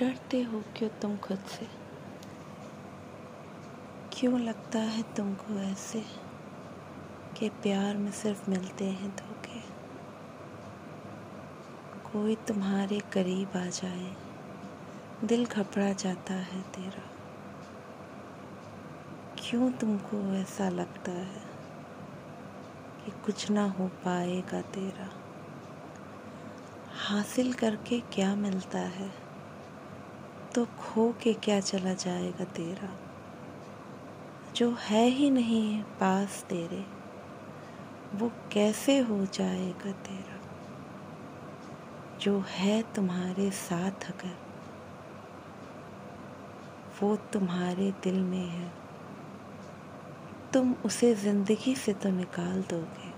डरते हो क्यों तुम खुद से? क्यों लगता है तुमको ऐसे कि प्यार में सिर्फ़ मिलते हैं धोखे? कोई तुम्हारे करीब आ जाए, दिल घबरा जाता है तेरा। क्यों तुमको ऐसा लगता है कि कुछ ना हो पाएगा तेरा? हासिल करके क्या मिलता है? तो खो के क्या चला जाएगा तेरा? जो है ही नहीं पास तेरे, वो कैसे हो जाएगा तेरा? जो है तुम्हारे साथ अगर, वो तुम्हारे दिल में है। तुम उसे ज़िंदगी से तो निकाल दोगे,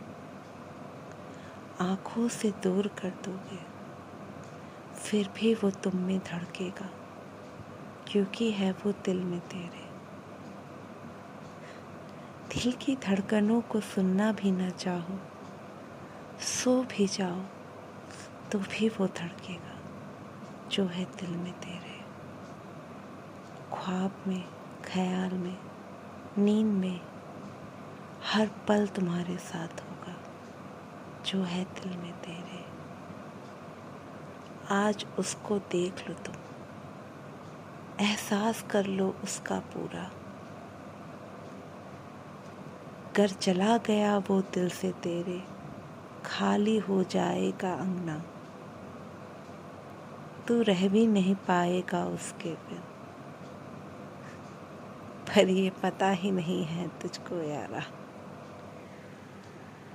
आँखों से दूर कर दोगे, फिर भी वो तुम में धड़केगा। क्योंकि है वो दिल में तेरे। दिल की धड़कनों को सुनना भी ना चाहो, सो भी जाओ तो भी वो धड़केगा जो है दिल में तेरे। ख्वाब में, ख्याल में, नींद में, हर पल तुम्हारे साथ होगा जो है दिल में तेरे। आज उसको देख लो तुम। एहसास कर लो उसका पूरा। कर चला गया वो दिल से तेरे, खाली हो जाएगा अंगना। तू रह भी नहीं पाएगा उसके बिन। पर ये पता ही नहीं है तुझको यारा।